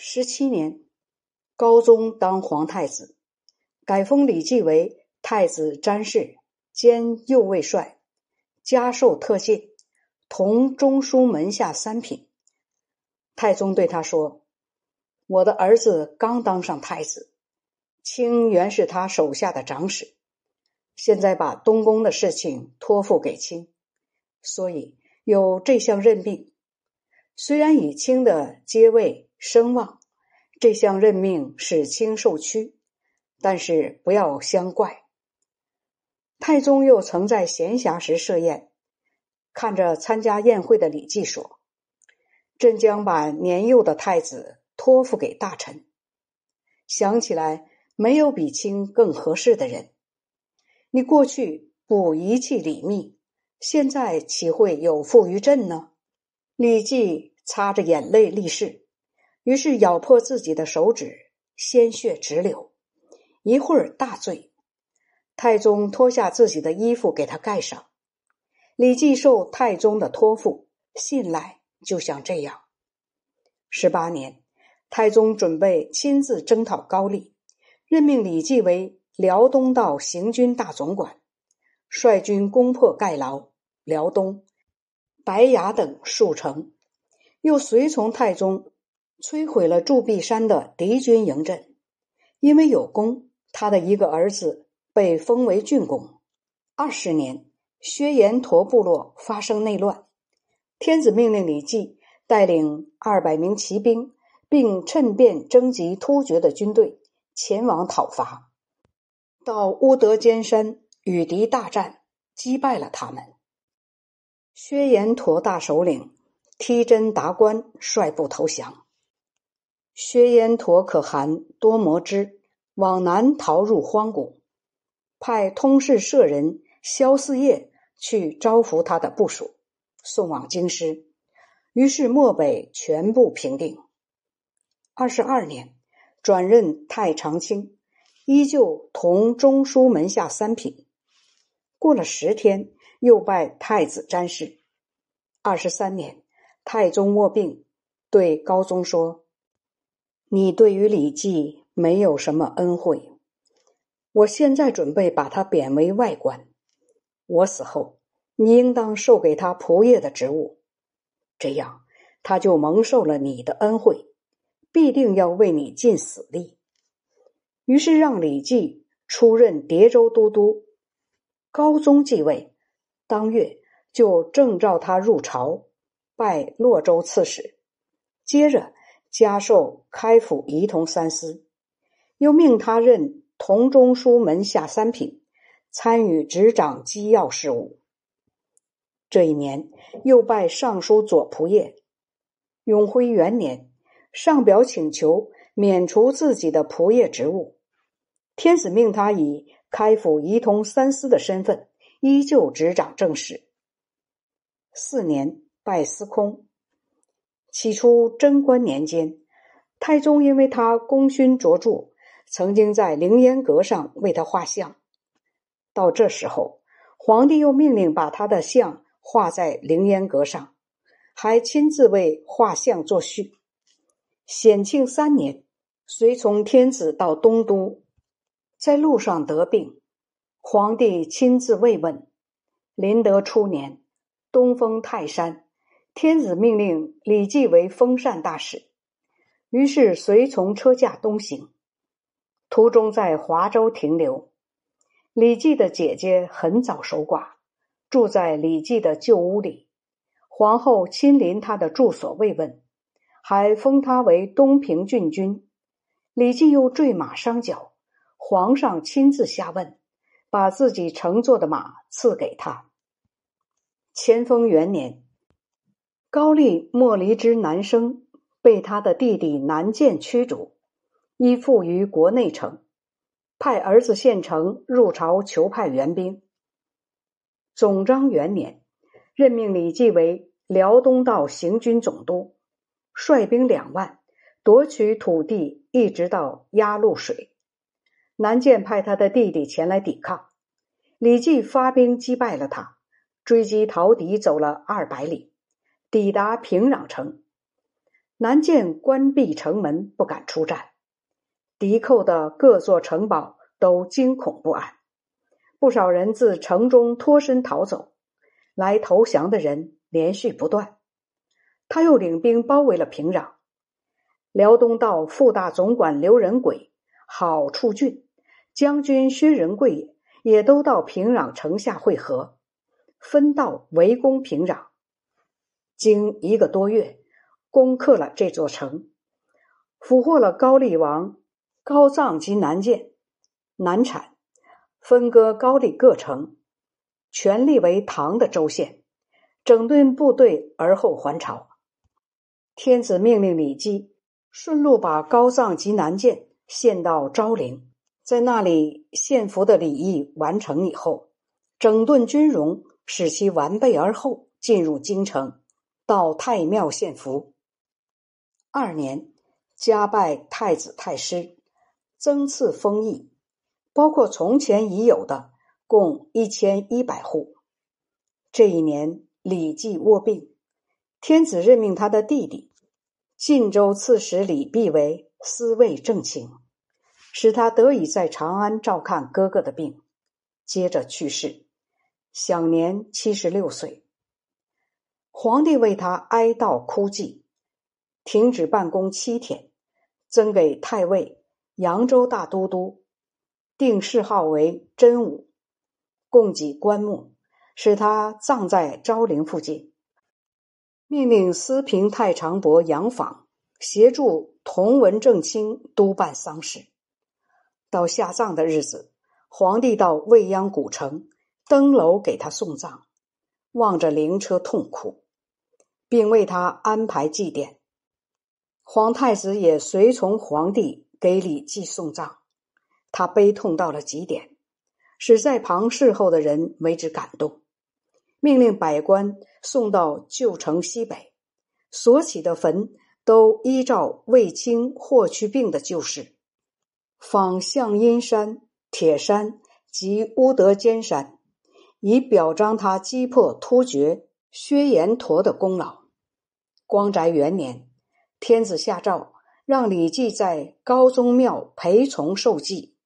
十七年，高宗当皇太子，改封李继为太子詹事兼右卫帅，加授特进，同中书门下三品。太宗对他说：“我的儿子刚当上太子，清原是他手下的长史，现在把东宫的事情托付给清，所以有这项任命。虽然以清的阶位声望，这项任命使卿受屈，但是不要相怪。”太宗又曾在闲暇时设宴，看着参加宴会的李绩说。朕将把年幼的太子托付给大臣。想起来，没有比卿更合适的人。你过去不遗弃李密，现在岂会有负于朕呢？李绩擦着眼泪立誓，于是咬破自己的手指，鲜血直流。一会儿大醉，太宗脱下自己的衣服给他盖上。李继受太宗的托付，信赖。就像这样，十八年，太宗准备亲自征讨高丽，任命李继为辽东道行军大总管，率军攻破盖牢、辽东、白崖等数城，又随从太宗摧毁了铸壁山的敌军营镇。因为有功，他的一个儿子被封为郡公。二十年，薛延陀部落发生内乱。天子命令李绩带领二百名骑兵，并趁便征集突厥的军队前往讨伐。到乌德坚山与敌大战，击败了他们。薛延陀大首领梯真达官率部投降。薛延陀可汗多摩之往南逃入荒谷，派通事舍人萧嗣业去招抚他的部属。送往京师，于是漠北全部平定。二十二年，转任太常卿，依旧同中书门下三品。过了十天，又拜太子詹事。二十三年，太宗卧病，对高宗说：“你对于李绩没有什么恩惠，我现在准备把他贬为外官。我死后。”你应当授给他仆业的职务，这样他就蒙受了你的恩惠，必定要为你尽死力。于是让李绩出任叠州都督。高宗继位当月，就正召他入朝，拜洛州刺史，接着加授开府仪同三司，又命他任同中书门下三品，参与执掌机要事务。这一年，又拜尚书左仆射。永徽元年，上表请求免除自己的仆射职务，天子命他以开府仪同三司的身份，依旧执掌政事。四年，拜司空。起初贞观年间，太宗因为他功勋卓著，曾经在凌烟阁上为他画像。到这时候，皇帝又命令把他的像。画在凌烟阁上，还亲自为画像作序。显庆三年，随从天子到东都，在路上得病，皇帝亲自慰问。麟德初年，东封泰山，天子命令李绩为封禅大使，于是随从车驾东行，途中在华州停留。李绩的姐姐很早守寡。住在李绩的旧屋里，皇后亲临他的住所慰问，还封他为东平郡君。李绩又坠马伤脚，皇上亲自下问，把自己乘坐的马赐给他。乾封元年，高丽莫离之南生被他的弟弟南建驱逐，依附于国内城，派儿子献城入朝求派援兵。总章元年，任命李绩为辽东道行军总督，率兵两万，夺取土地，一直到鸭绿水。南建派他的弟弟前来抵抗，李绩发兵击败了他，追击逃敌走了二百里，抵达平壤城。南建关闭城门，不敢出战。敌寇的各座城堡都惊恐不安，不少人自城中脱身逃走。来投降的人连续不断。他又领兵包围了平壤。辽东道副大总管刘仁轨、郝处俊、将军薛仁贵也都到平壤城下会合，分道围攻平壤。经一个多月，攻克了这座城，俘获了高丽王高藏及南建、南产，分割高丽各城，全力为唐的州县，整顿部队而后还朝。天子命令李绩。顺路把高藏及南建献到昭陵，在那里献俘的礼仪完成以后，整顿军容，使其完备而后进入京城，到太庙献福。二年，加拜太子太师，增赐封邑，包括从前已有的，共一千一百户。这一年，李绩卧病，天子任命他的弟弟。晋州刺史李弼为司卫正卿，使他得以在长安照看哥哥的病。接着去世，享年七十六岁。皇帝为他哀悼哭祭，停止办公七天，增给太尉、扬州大都督，定谥号为真武，供给棺木，使他葬在昭陵附近。命令司平太常伯杨访协助同文正卿督办丧事。到下葬的日子，皇帝到未央古城登楼给他送葬，望着灵车痛哭，并为他安排祭奠。皇太子也随从皇帝给李绩送葬，他悲痛到了极点，使在旁侍候的人为之感动。命令百官送到旧城西北，所起的坟都依照卫青、霍去病的旧事，仿象阴山、铁山及乌德尖山，以表彰他击破突厥薛延陀的功劳。光宅元年，天子下诏让李绩在高宗庙陪从受祭。